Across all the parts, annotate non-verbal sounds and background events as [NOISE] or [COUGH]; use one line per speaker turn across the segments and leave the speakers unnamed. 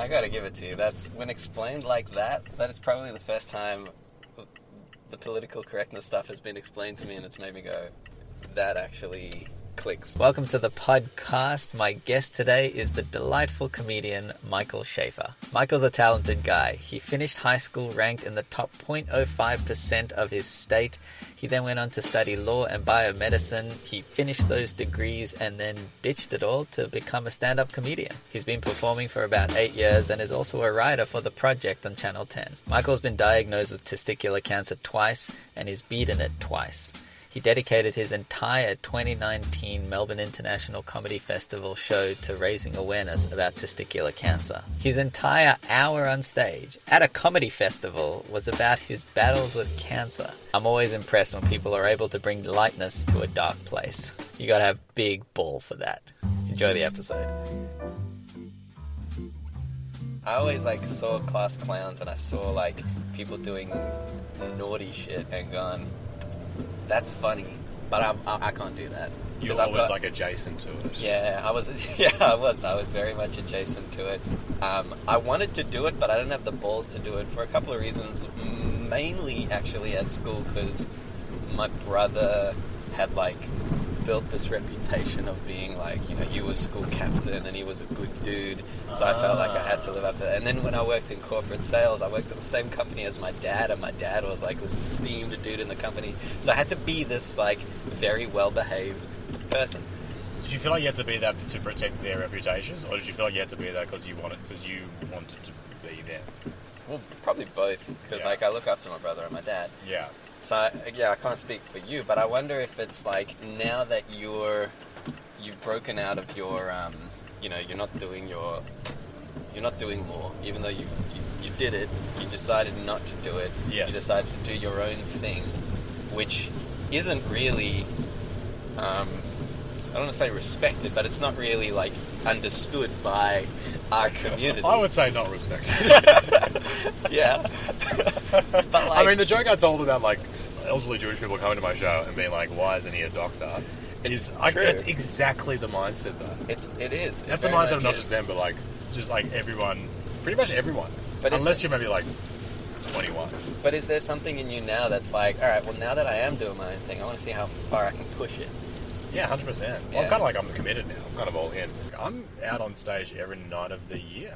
I gotta give it to you. That's when explained like that. That is probably the first time the political correctness stuff has been explained to me, and it's made me go, "That actually clicks."
Welcome to the podcast. My guest today is the delightful comedian Michael Shafar. Michael's a talented guy. He finished high school ranked in the top 0.05% of his state. He then went on to study law and biomedicine. He finished those degrees and then ditched it all to become a stand up comedian. He's been performing for about eight years and is also a writer for The Project on Channel 10. Michael's been diagnosed with testicular cancer twice and he's beaten it twice. He dedicated his entire 2019 Melbourne International Comedy Festival show to raising awareness about testicular cancer. His entire hour on stage at a comedy festival was about his battles with cancer. I'm always impressed when people are able to bring lightness to a dark place. You gotta have big ball for that. Enjoy the episode.
I always like saw class clowns, and I saw like people doing naughty shit, and gone, "That's funny," but I, I, I can't do that.
You're always
got-
like adjacent to it.
Yeah, I was. [LAUGHS] Yeah, I was. I was very much adjacent to it. Um, I wanted to do it, but I didn't have the balls to do it for a couple of reasons. Mainly, actually, at school, because my brother had like built this reputation of being like, you know, he was school captain and he was a good dude. So I felt like I had to live up to that. And then when I worked in corporate sales, I worked at the same company as my dad, and my dad was like this esteemed dude in the company. So I had to be this like very well behaved person.
Did you feel like you had to be that to protect their reputations, or did you feel like you had to be that because you wanted because you wanted to be them?
Well, probably both, because
Yeah.
like I look up to my brother and my dad.
Yeah.
So I, yeah, I can't speak for you, but I wonder if it's like now that you're you've broken out of your um, you know, you're not doing your you're not doing law, even though you you, you did it. You decided not to do it.
Yes.
You decided to do your own thing, which isn't really. Um, I don't want to say respected, but it's not really like understood by our [LAUGHS] community.
I would say not respected. [LAUGHS]
yeah. [LAUGHS] [LAUGHS] but like,
I mean, the joke I told about like elderly Jewish people coming to my show and being like, "Why isn't he a doctor?"
It's
is I, it's exactly the mindset though.
it's it is. It
That's the mindset of not just them, but like just like everyone, pretty much everyone.
But
unless
the-
you're maybe like 21.
But is there something in you now that's like, all right, well, now that I am doing my own thing, I want to see how far I can push it.
Yeah, hundred percent.
Yeah.
I'm kind of like I'm committed now. I'm kind of all in. I'm out on stage every night of the year,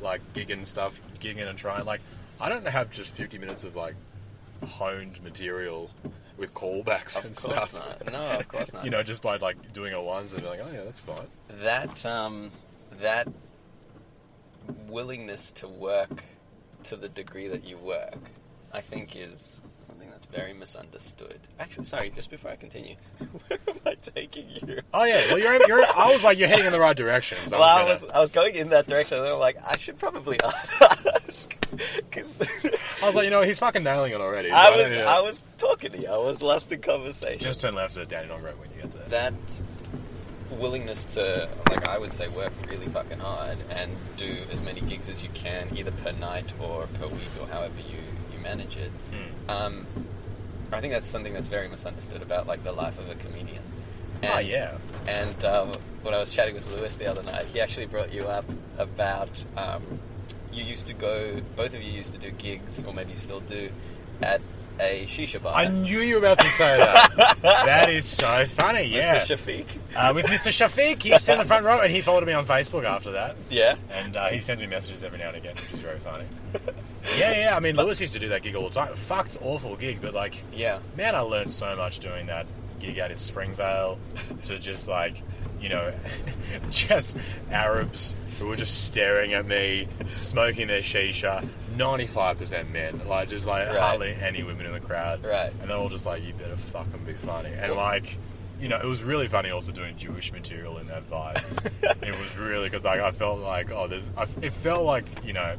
like gigging stuff, gigging and trying. Like I don't have just 50 minutes of like honed material with callbacks
Of
and
course
stuff.
not. No, of course not. [LAUGHS]
you know, just by like doing a once and be like, oh yeah, that's fine.
that um, that willingness to work to the degree that you work, I think, is something that's very misunderstood. Actually, sorry, just before I continue, [LAUGHS] where am I taking you?
Oh yeah, well you're, you're I was like you're heading in the right direction. So
well, I was
gonna-
I was going in that direction, and I'm like, I should probably [LAUGHS]
I was like, you know, he's fucking nailing it already.
I was
to-
I was talking to you. I was lost in conversation.
just turn left at Danny Road when you get there.
that willingness to, like I would say, work really fucking hard and do as many gigs as you can, either per night or per week or however you, you manage it.
Hmm.
Um, I think that's something that's very misunderstood about like the life of a comedian.
Oh yeah.
And um, when I was chatting with Lewis the other night, he actually brought you up about um, you used to go, both of you used to do gigs, or maybe you still do, at a shisha bar.
I knew you were about to say that. [LAUGHS] that is so funny. Yeah.
Mr. Shafiq.
uh, with Mr. Shafiq. He used to in the front row, and he followed me on Facebook after that.
Yeah.
And uh, he sends me messages every now and again, which is very funny. yeah, yeah. I mean, Lewis used to do that gig all the time. Fucked awful gig, but like,
Yeah.
man, I learned so much doing that gig out in Springvale to just like, you know, [LAUGHS] just Arabs who were just staring at me, smoking their shisha. Ninety-five percent men, like just like
Right.
hardly any women in the crowd.
Right.
And they're all just like, "You better fucking be funny." And like, you know, it was really funny also doing Jewish material in that vibe. [LAUGHS] it was really because like I felt like oh, there's. I, it felt like you know,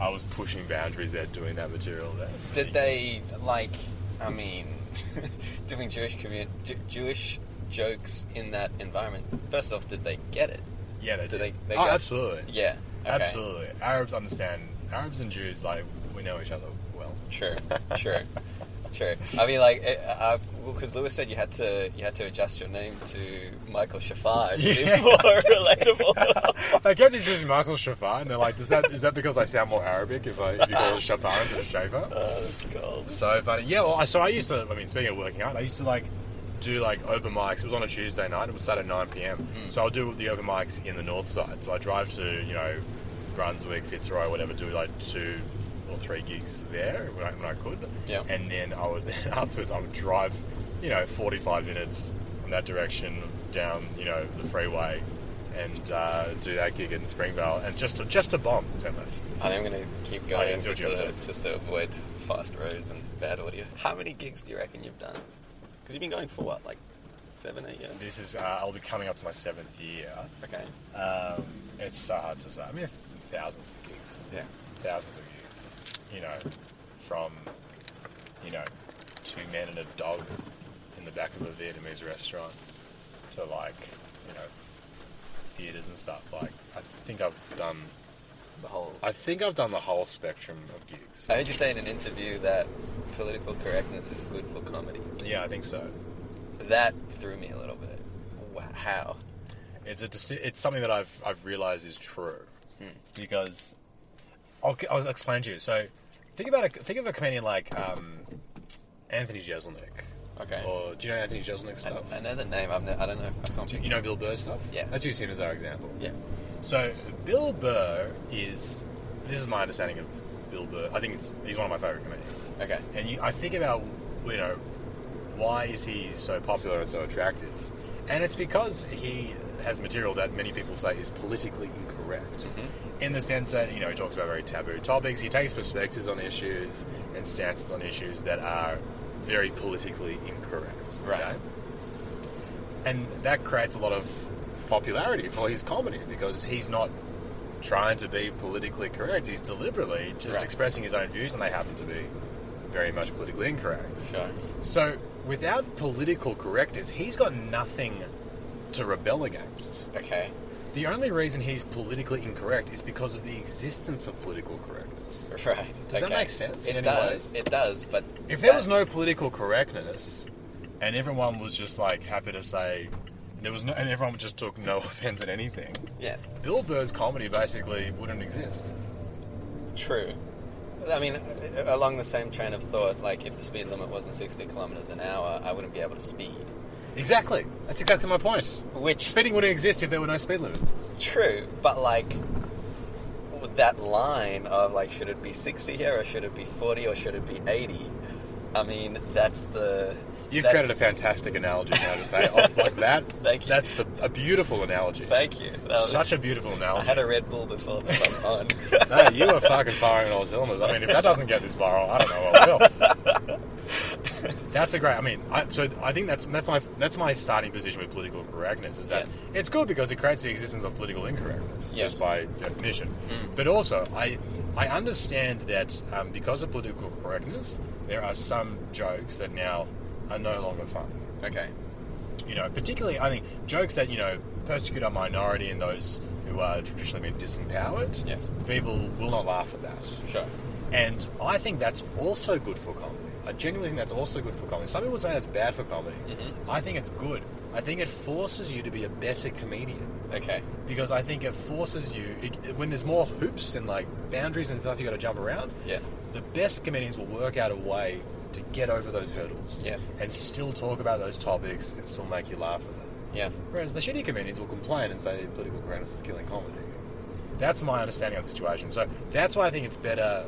I was pushing boundaries there doing that material there.
Did they like? I mean, [LAUGHS] doing Jewish commun- Jewish jokes in that environment. First off, did they get it?
Yeah, they
Do
did.
they- they
oh,
got-
absolutely.
Yeah. Okay.
Absolutely. Arabs understand. Arabs and Jews, like, we know each other well.
True. [LAUGHS] True. True. I mean, like, it, I, Well, because Lewis said you had to you had to adjust your name to Michael Shafar [LAUGHS] to
Yeah.
be more relatable. [LAUGHS]
They kept introducing Michael Shafar, and they're like, "Is that is that because I sound more Arabic if I if you call it Shafar instead of Shafer?"
oh, that's gold.
So funny. Yeah, well, I- so I used to, I mean, speaking of working out, I used to like do like open mics. It was on a Tuesday night. It would start at 9 p.m. So I'll do the open mics in the north side. So I drive to, you know, Brunswick, Fitzroy, whatever, do like two or three gigs there when I, when I could.
Yeah.
And then I would, [LAUGHS] afterwards, I would drive, you know, 45 minutes from that direction down, you know, the freeway and uh, do that gig in Springvale and just to, just a bomb 10 left.
I think I'm going to keep
Oh, yeah,
going just, to, just to avoid fast roads and bad audio. How many gigs do you reckon you've done? Because you've been going for what, like seven, eight years?
This is, uh, I'll be coming up to my seventh year.
Okay.
Um, it's so hard to say. I mean, thousands of gigs,
Yeah.
thousands of gigs. You know, from you know, two men and a dog in the back of a Vietnamese restaurant to like you know, theaters and stuff. Like, I think I've done.
The whole.
I think I've done the whole spectrum of gigs.
I heard you say in an interview that political correctness is good for comedy.
Yeah, I think so.
That threw me a little bit. Wow. How?
It's a it's something that I've I've realized is true
Hmm.
because I'll, I'll explain to you. So think about a think of a comedian like um, Anthony Jeselnik.
Okay.
Or do you know Anthony Jeselnik's
I,
stuff?
I know the name. I've ne- I don't know. If I can't
Do you know Bill Burr's stuff?
Yeah.
Let's use him as our example.
Yeah.
So Bill Burr is this is my understanding of Bill Burr. I think it's, he's one of my favorite comedians.
Okay.
And you, I think about, you know, why is he so popular and so attractive? And it's because he has material that many people say is politically incorrect. Mm-hmm. In the sense that, you know, he talks about very taboo topics, he takes perspectives on issues and stances on issues that are very politically incorrect.
Right.
okay? And that creates a lot of popularity for his comedy because he's not trying to be politically correct. He's deliberately just
Right.
expressing his own views, and they happen to be very much politically incorrect.
Sure.
So, without political correctness, he's got nothing to rebel against.
Okay.
The only reason he's politically incorrect is because of the existence of political correctness.
Right.
Does that make sense
It
any way?
does. It does. But
If there was no political correctness, and everyone was just like happy to say, there was no, and everyone would just took no [LAUGHS] offense at anything,
yeah,
Bill Burr's comedy basically wouldn't exist.
true. I mean, along the same train of thought, like if the speed limit wasn't 60 kilometers an hour, I wouldn't be able to speed.
Exactly. That's exactly my point.
Which
Speeding wouldn't exist if there were no speed limits.
true, but like with that line of like, should it be 60 here or should it be 40 or should it be 80? I mean, that's the.
You've created a fantastic analogy now to say off like that.
Thank you.
That's the, a beautiful analogy.
Thank you. Was-
Such a beautiful analogy.
I had a Red Bull before this. I'm [LAUGHS] on.
no, you are fucking firing all cylinders. I mean, if that doesn't get this viral, I don't know what will. that's a great. I mean, I, so I think that's that's my that's my starting position with political correctness is that
Yes.
it's good because it creates the existence of political incorrectness
Yes.
just by definition.
Mm.
But also, I I understand that um, because of political correctness, there are some jokes that now are no longer funny.
okay.
You know, particularly I think jokes that you know persecute a minority and those who are traditionally been disempowered.
Yes.
people will not laugh at that.
Sure.
And I think that's also good for comedy. I genuinely think that's also good for comedy. Some people say that's bad for comedy.
Mhm.
I think it's good. I think it forces you to be a better comedian
Okay.
because I think it forces you it, when there's more hoops and like boundaries and stuff you got to jump around.
Yes.
The best comedians will work out a way to get over those hurdles.
Yes.
And still talk about those topics and still make you laugh at them.
Yes.
Whereas the shitty comedians will complain and say political correctness is killing comedy. That's my understanding of the situation. So that's why I think it's better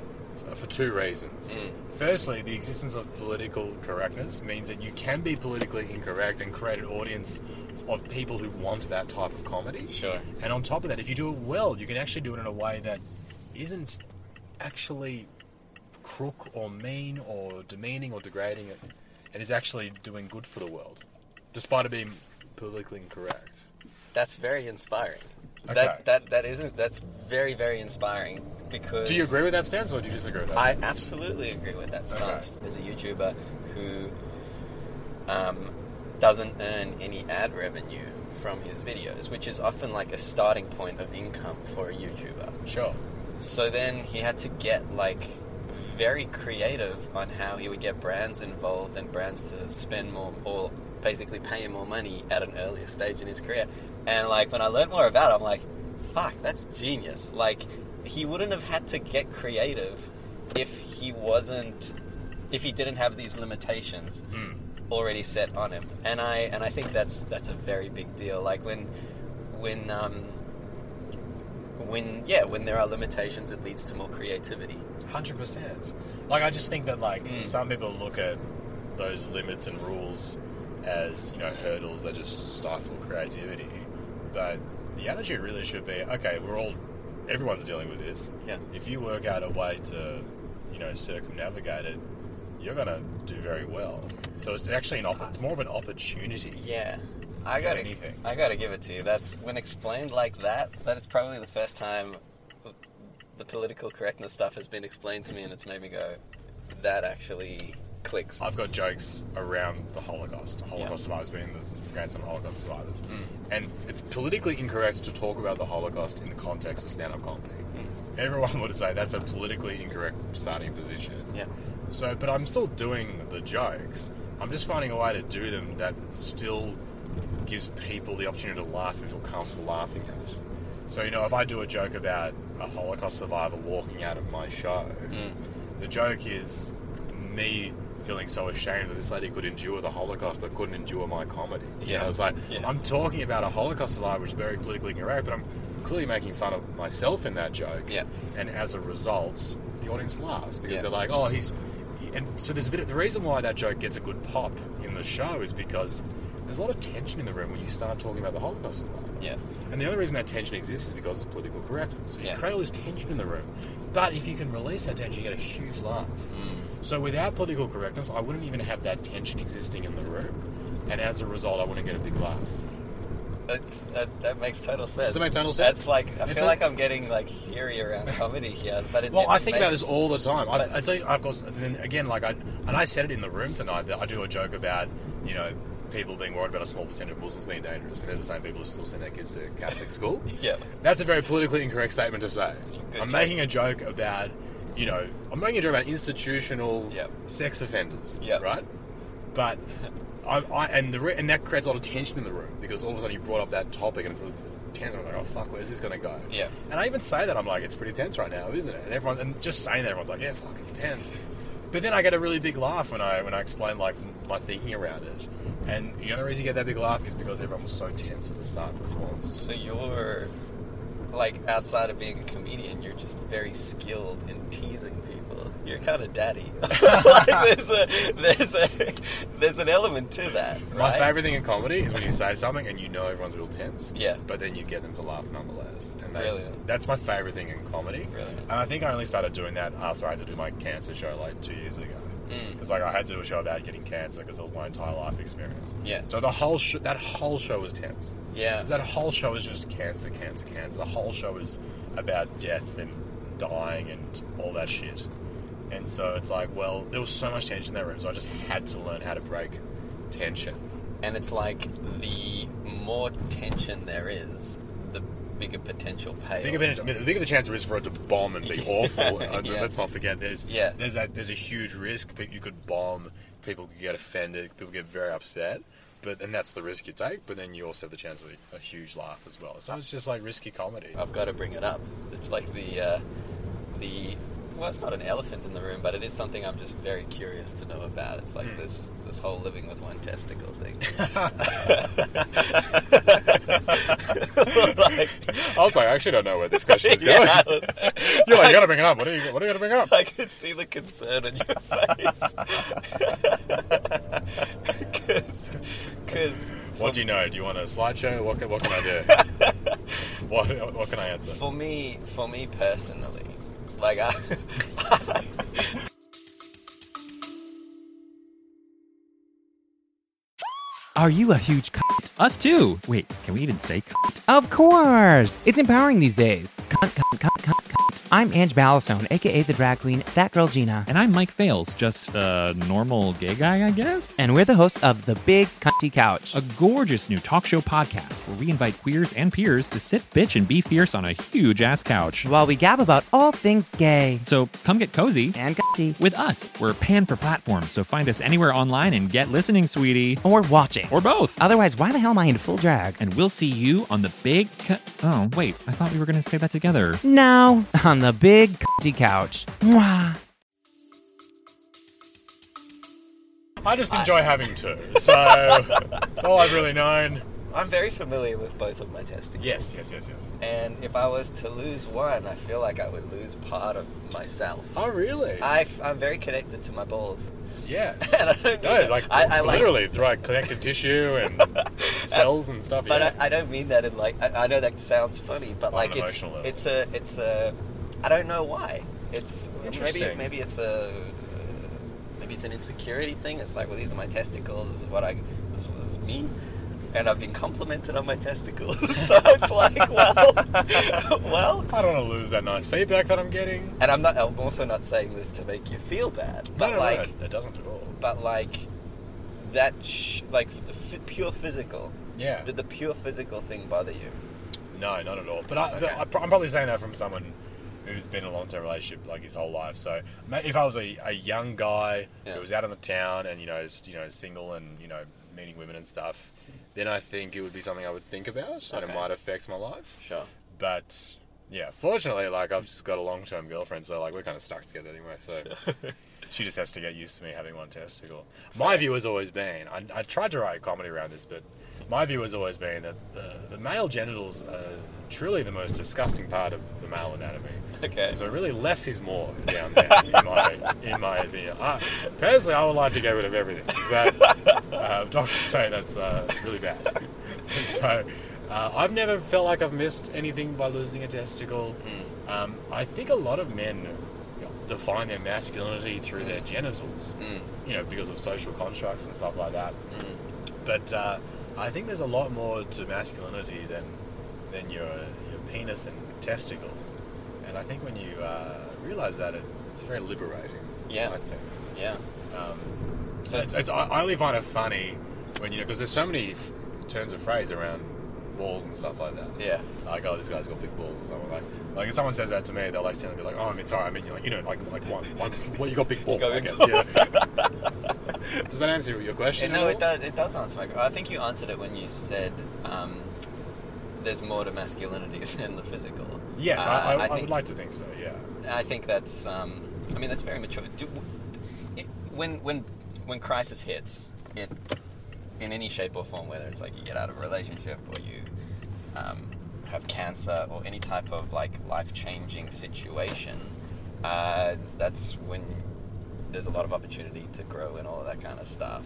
for two reasons.
Mm.
Firstly, the existence of political correctness means that you can be politically incorrect and create an audience of people who want that type of comedy.
Sure.
And on top of that, if you do it well, you can actually do it in a way that isn't actually crook or mean or demeaning or degrading it and is actually doing good for the world, despite it being politically incorrect.
That's very inspiring.
Okay.
That that that isn't. That's very very inspiring because.
Do you agree with that stance or do you disagree with that?
I absolutely agree with that stance.
Okay.
There's a YouTuber who um, doesn't earn any ad revenue from his videos, which is often like a starting point of income for a YouTuber.
sure.
So then he had to get like very creative on how he would get brands involved and brands to spend more or basically pay him more money at an earlier stage in his career. And like when I learned more about it, I'm like, fuck, that's genius. Like he wouldn't have had to get creative if he wasn't if he didn't have these limitations
Mm.
already set on him. And I and I think that's that's a very big deal. Like when when um when yeah, when there are limitations it leads to more creativity.
Hundred percent. Like I just think that like
Mm.
some people look at those limits and rules as you know hurdles that just stifle creativity, but the attitude really should be okay. We're all everyone's dealing with this.
Yes.
If you work out a way to you know circumnavigate it, you're gonna do very well. So it's actually an op- it's more of an opportunity.
Yeah. I gotta,
anything.
I gotta give it to you. That's when explained like that. That is probably the first time the political correctness stuff has been explained to me, and it's made me go, "That actually clicks."
I've got jokes around the Holocaust, Holocaust survivors being the grandson of Holocaust survivors.
Mm.
And it's politically incorrect to talk about the Holocaust in the context of stand up comedy. Everyone [LAUGHS] would say that's a politically incorrect starting position.
Yeah.
So, but I'm still doing the jokes. I'm just finding a way to do them that still gives people the opportunity to laugh and feel comfortable laughing at it. So, you know, if I do a joke about a Holocaust survivor walking out of my show,
Mm.
the joke is me feeling so ashamed that this lady could endure the Holocaust but couldn't endure my comedy. You
Yeah.
know, it's like,
Yeah.
I'm talking about a Holocaust survivor, which is very politically incorrect, but I'm clearly making fun of myself in that joke.
Yeah.
And as a result, the audience laughs because they're like, oh, he's. And so there's a bit. Of, the reason why that joke gets a good pop in the show is because there's a lot of tension in the room when you start talking about the Holocaust.
Yes.
And the only reason that tension exists is because of political correctness. So you
Yes.
create all this tension in the room. But if you can release that tension, you get a huge laugh.
Mm.
So without political correctness, I wouldn't even have that tension existing in the room. And as a result, I wouldn't get a big laugh.
That's, that, that makes total sense.
Does it make total sense?
That's like I
It's
feel
a-
like I'm getting like theory around comedy here, but it,
Well,
it
I think about this all the time. I, I tell you, I've got. Then again, like I and I said it in the room tonight that I do a joke about you know people being worried about a small percentage of Muslims being dangerous, and they're the same people who still send their kids to Catholic school. [LAUGHS]
Yeah.
That's a very politically incorrect statement to say. I'm
joke.
making a joke about, you know, I'm making a joke about institutional
Yep.
sex offenders,
Yeah,
right? But [LAUGHS] I, I and the re- and that creates a lot of tension in the room because all of a sudden you brought up that topic and tense. I'm like, oh fuck, where's this going to go?
Yeah.
And I even say that I'm like, it's pretty tense right now, isn't it? And everyone and just saying that everyone's like, yeah, fuck, it's tense. But then I get a really big laugh when I when I explain like my thinking around it. And the only reason you get that big laugh is because everyone was so tense at the start performance.
So you're like outside of being a comedian, you're just very skilled in teasing people. You're kind of daddy. [LAUGHS] like there's a there's a there's an element to that.
My
right?
favorite thing in comedy is when you say something and you know everyone's real tense.
Yeah.
But then you get them to laugh nonetheless. And
Brilliant.
That's my favorite thing in comedy.
Brilliant.
And I think I only started doing that after I had to do my cancer show like two years ago.
Mm.
Because like I had to do a show about getting cancer because it was my entire life experience.
Yeah.
So the whole sh- that whole show was tense.
Yeah.
That whole show is just cancer, cancer, cancer. The whole show is about death and dying and all that shit. And so it's like, well, there was so much tension in that room, so I just had to learn how to break tension.
And it's like the more tension there is, bigger potential payoff.
Bigger potential, I mean, the bigger the chance there is for it to bomb and be [LAUGHS] awful. Uh,
Yeah.
Let's not forget there's
Yeah.
there's that there's a huge risk. You could bomb. People could get offended. People get very upset. But and that's the risk you take. But then you also have the chance of a, a huge laugh as well. So it's just like risky comedy.
I've got to bring it up. It's like the uh, the well, it's not an elephant in the room, but it is something I'm just very curious to know about. It's like
Hmm.
this this whole living with one testicle thing. [LAUGHS] like,
I was like, I actually don't know where this question is [LAUGHS] going.
yeah, [LAUGHS]
You're like, you gotta bring it up. What are you? What are you gonna bring up?
I could see the concern in your face. Because
What do you know? Do you want a slideshow? What can, what can I do? what, what can I answer?
for me, for me personally, like I, [LAUGHS]
Are you a huge cunt?
Us too. Wait, can we even say cunt?
Of course! It's empowering these days. Cunt, cunt, cunt, cunt, cunt. I'm Ange Ballastone, aka the drag queen, That Girl Gina.
And I'm Mike Fails, just a normal gay guy, I guess?
And we're the hosts of the Big Cunty Couch.
a gorgeous new talk show podcast where we invite queers and peers to sit, bitch, and be fierce on a huge ass couch.
While we gab about all things gay
So come get cozy
and cunty,
with us. We're pan for platforms, so find us anywhere online and get listening, sweetie.
or watching.
Or both.
Otherwise, why the hell am I in full drag?
and we'll see you on the big. Cu- oh, wait. I thought we were going to say that together.
No, on the big couch. Mwah.
I just enjoy having two, so that's [LAUGHS] all I've really known.
I'm very familiar with both of my testicles.
Yes, yes, yes, yes.
And if I was to lose one, I feel like I would lose part of myself.
Oh, really?
I, am very connected to my balls.
yeah. [LAUGHS]
And I don't
No, like
I, I like
literally through like connective tissue and [LAUGHS] uh, cells and stuff.
But
yeah.
I, I don't mean that in like I, I know that sounds funny, but
On
like it's
level.
it's a it's a I don't know why. It's maybe
Interesting.
maybe it's a maybe it's an insecurity thing. It's like well these are my testicles. This is what I this, this is me. And I've been complimented on my testicles, [LAUGHS] so it's like, [LAUGHS] well, [LAUGHS] well.
I don't want to lose that nice feedback that I'm getting.
And I'm not. I'm also not saying this to make you feel bad, but
no, no,
like,
no, it doesn't at all.
but like, that, sh- like, the f- pure physical.
Yeah.
Did the pure physical thing bother you?
No, not at all. But I,
Okay.
I'm probably saying that from someone who's been in a long-term relationship like his whole life. So if I was a, a young guy
Yeah.
who was out in the town and you know, is, you know, single and you know, meeting women and stuff, then I think it would be something I would think about and
Okay.
it might affect my life.
Sure.
But yeah, fortunately, like I've just got a long-term girlfriend, so like we're kind of stuck together anyway. So she just has to get used to me having one testicle. My view has always been I, I tried to write comedy around this, but my view has always been that the, the male genitals are truly the most disgusting part of the male anatomy.
Okay.
So really, less is more down there, in my in my opinion. I, personally, I would like to get rid of everything, but uh, [LAUGHS] doctors say that's uh, really bad. [LAUGHS] so uh, I've never felt like I've missed anything by losing a testicle. Um, I think a lot of men define their masculinity through their genitals, you know, because of social constructs and stuff like that. But uh, I think there's a lot more to masculinity than than your your penis and testicles. And I think when you uh, realize that, it, it's very liberating.
Yeah.
I think.
Yeah.
Um, so it's, it's, I only find it funny when you know because there's so many f- turns of phrase around balls and stuff like that.
Yeah.
Like oh, this guy's got big balls or something like. Like if someone says that to me, they'll like me like, oh, I mean, sorry, I mean, you're like, you know, like like one one. Well, you got big [LAUGHS] balls. I guess. Yeah. [LAUGHS] Does that answer your question?
no, it does. It does answer my. I think you answered it when you said um, there's more to masculinity [LAUGHS] than the physical.
Yes,
Uh,
I, I, I,
think,
would like to think so. Yeah.
I think that's. Um, I mean, that's very mature. Do, it, when when when crisis hits, it in any shape or form, whether it's like you get out of a relationship or you um, have cancer or any type of like life changing situation, uh, that's when there's a lot of opportunity to grow and all of that kind of stuff.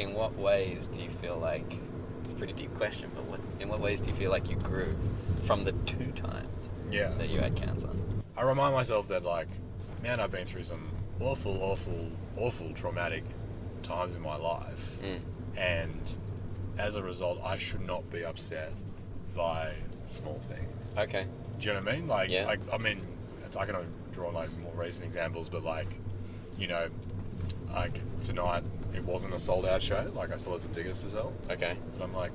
In what ways do you feel like? It's a pretty deep question, but what in what ways do you feel like you grew from the two times
Yeah.
that you had cancer?
I remind myself that like, man, I've been through some awful, awful, awful traumatic times in my life,
Mm.
and as a result, I should not be upset by small things.
Okay.
Do you know what I mean? Like,
Yeah.
like I mean, it's, I can only draw like more recent examples, but like, you know, like tonight it wasn't a sold out show. Like I still had some tickets to sell,
Okay.
but I'm like,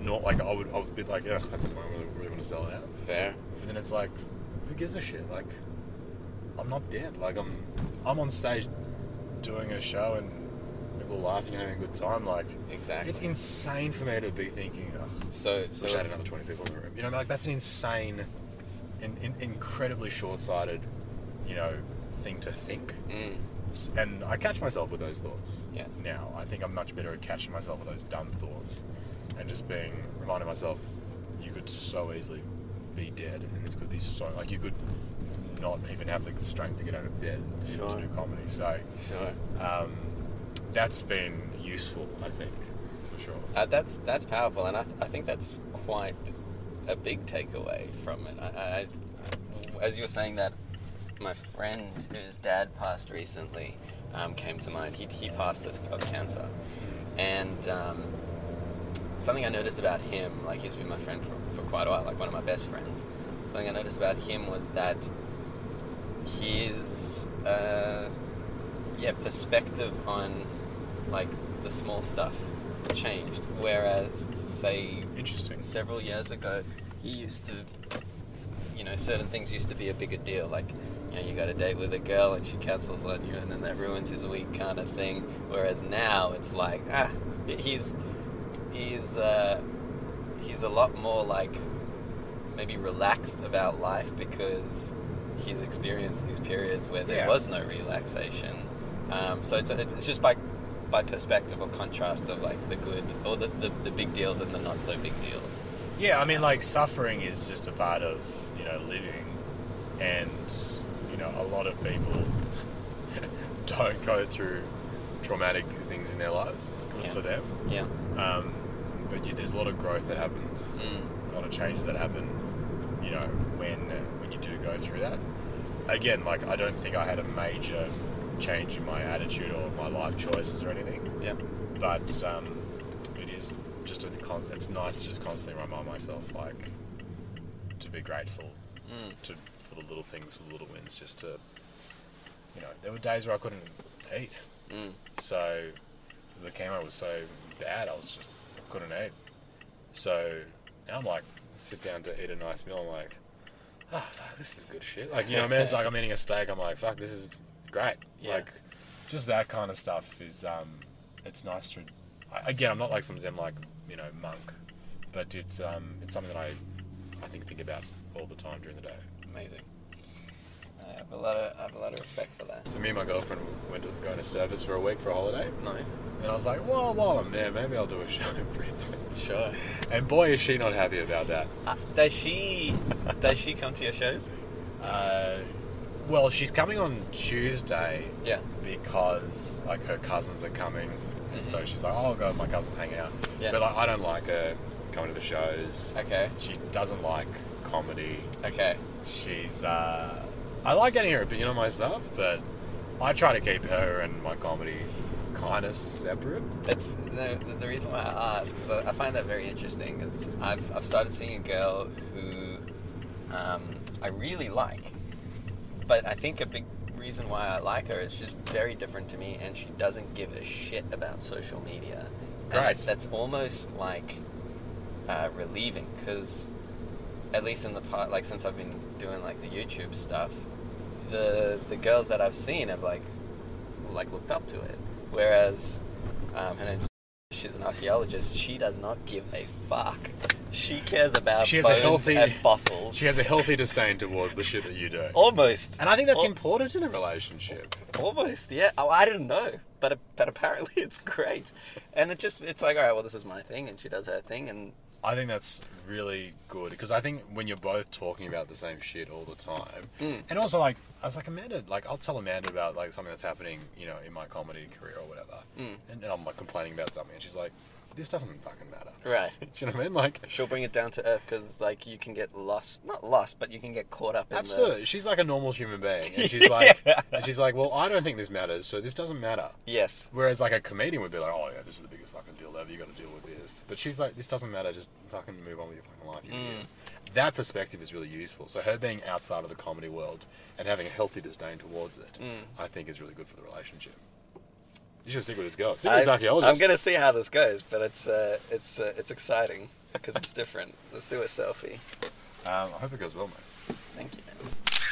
not like I would. I was a bit like, ugh, that's annoying. I really, really want to sell it out.
Fair.
But then it's like, who gives a shit? Like, I'm not dead. Like, I'm, I'm on stage doing a show and people are laughing and having a good time. Like,
Exactly.
it's insane for me to be thinking, oh,
So, so
wish I had another 20 people in the room. You know, like that's an insane, in, in, incredibly short-sighted, you know, thing to think.
Mm,
And I catch myself with those thoughts.
Yes.
Now I think I'm much better at catching myself with those dumb thoughts, and just being reminding myself, you could so easily be dead, and this could be so like you could not even have the strength to get out of bed to-
Sure.
to do comedy. So
sure.
um, that's been useful, I think, for sure.
Uh, that's that's powerful, and I, th- I think that's quite a big takeaway from it. I, I, I- as you were saying that, my friend whose dad passed recently um, came to mind. He, he passed of, of cancer, and um, something I noticed about him, like he's been my friend for, for quite a while, like one of my best friends. Something I noticed about him was that his uh, yeah perspective on like the small stuff changed. Whereas, say,
Interesting.
several years ago, he used to, you know, certain things used to be a bigger deal. Like, you know, you got a date with a girl and she cancels on you, and then that ruins his week, kind of thing. Whereas now, it's like, ah, he's he's uh, he's a lot more like maybe relaxed about life because he's experienced these periods where there
Yeah.
was no relaxation. Um, so it's, it's it's just by by perspective or contrast of like the good or the, the, the big deals and the not so big deals.
Yeah, I mean, like suffering is just a part of you know living, and you know a lot of people [LAUGHS] don't go through traumatic things in their lives. Good
Yeah.
for them.
Yeah.
Um, but you, there's a lot of growth that happens,
Mm.
a lot of changes that happen. You know, when when you do go through that. Again, like I don't think I had a major change in my attitude or my life choices or anything
Yeah.
but um, just a con- it's nice to just constantly remind myself like to be grateful
Mm.
to for the little things for the little wins just to you know there were days where I couldn't eat
Mm.
so the chemo was so bad I was just couldn't eat so now I'm like sit down to eat a nice meal I'm like oh fuck this is good shit like you know what I mean it's like I'm eating a steak I'm like fuck this is great
Yeah.
like just that kind of stuff is um it's nice to again I'm not like some zen like you know monk but it's um it's something that I I think think about all the time during the day
Amazing. I have a lot of I have a lot of respect for that.
so me and my girlfriend went to go to Surfers for a week for a holiday
Nice.
and I was like well while I'm there maybe I'll do a [LAUGHS] show in Brisbane
Sure.
and boy is she not happy about that
Uh, does she does she come to your shows?
uh, well she's coming on Tuesday
Yeah.
because like her cousins are coming, and so she's like, "Oh, I'll go with my cousins hang out."
Yeah.
But like, I don't like her coming to the shows.
Okay.
She doesn't like comedy.
Okay.
She's uh, I like getting her opinion on my stuff, but I try to keep her and my comedy kind of separate.
That's the, the, the reason why I ask because I, I find that very interesting. Is I've I've started seeing a girl who um, I really like, but I think a big reason why I like her is she's very different to me, and she doesn't give a shit about social media. That's- That's almost like uh, relieving because at least in the part like since I've been doing like the YouTube stuff, the the girls that I've seen have like like looked up to it. Whereas um, her name's she's an archaeologist. She does not give a fuck. She cares about
She has a
bones
healthy-
and fossils.
She has a healthy disdain towards the shit that you do.
almost,
And I think that's
Al-
important in a relationship.
almost, yeah. Oh, I didn't know, but but apparently [LAUGHS] it's great. And it just it's like all right, well, this is my thing, and she does her thing, and
I think that's really good because I think when you're both talking about the same shit all the time,
Mm.
and also like I was like Amanda, like I'll tell Amanda about like something that's happening, you know, in my comedy career or whatever,
Mm.
and, and I'm like complaining about something, and she's like, "This doesn't fucking matter."
right. [LAUGHS]
Do you know what I mean? Like,
She'll bring it down to earth because like you can get lost, not lost, but you can get caught up in
absolutely, she's like a normal human being, and she's [LAUGHS] like,
Yeah.
and she's like, "Well, I don't think this matters, so this doesn't matter."
yes,
Whereas like a comedian would be like, "Oh yeah, this is the biggest fucking deal ever. You got to deal with this." But she's like, "This doesn't matter. Just fucking move on with your fucking life." You
Mm.
That perspective is really useful. So her being outside of the comedy world and having a healthy disdain towards it,
Mm.
I think is really good for the relationship. You should stick with this girl. Stick with this
I,
archaeologist.
I'm gonna see how this goes, but it's uh, it's uh, it's exciting because it's different. Let's do a selfie.
Um, I hope it goes well, mate.
Thank you.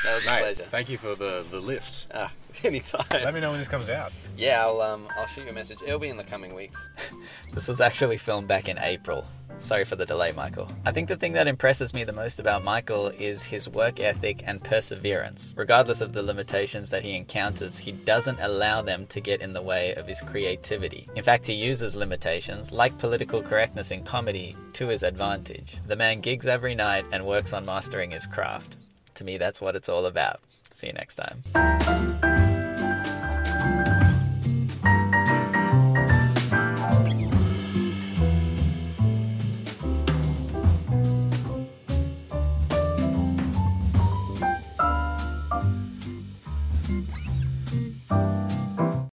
That was a
Mate,
pleasure.
thank you for the the lift.
Ah, [LAUGHS] anytime.
Let me know when this comes out.
Yeah, I'll um, I'll shoot you a message. It'll be in the coming weeks. [LAUGHS]
This was actually filmed back in April. Sorry for the delay, Michael. I think the thing that impresses me the most about Michael is his work ethic and perseverance. Regardless of the limitations that he encounters, he doesn't allow them to get in the way of his creativity. In fact, he uses limitations, like political correctness in comedy, to his advantage. The man gigs every night and works on mastering his craft. To me, that's what it's all about. See you next time.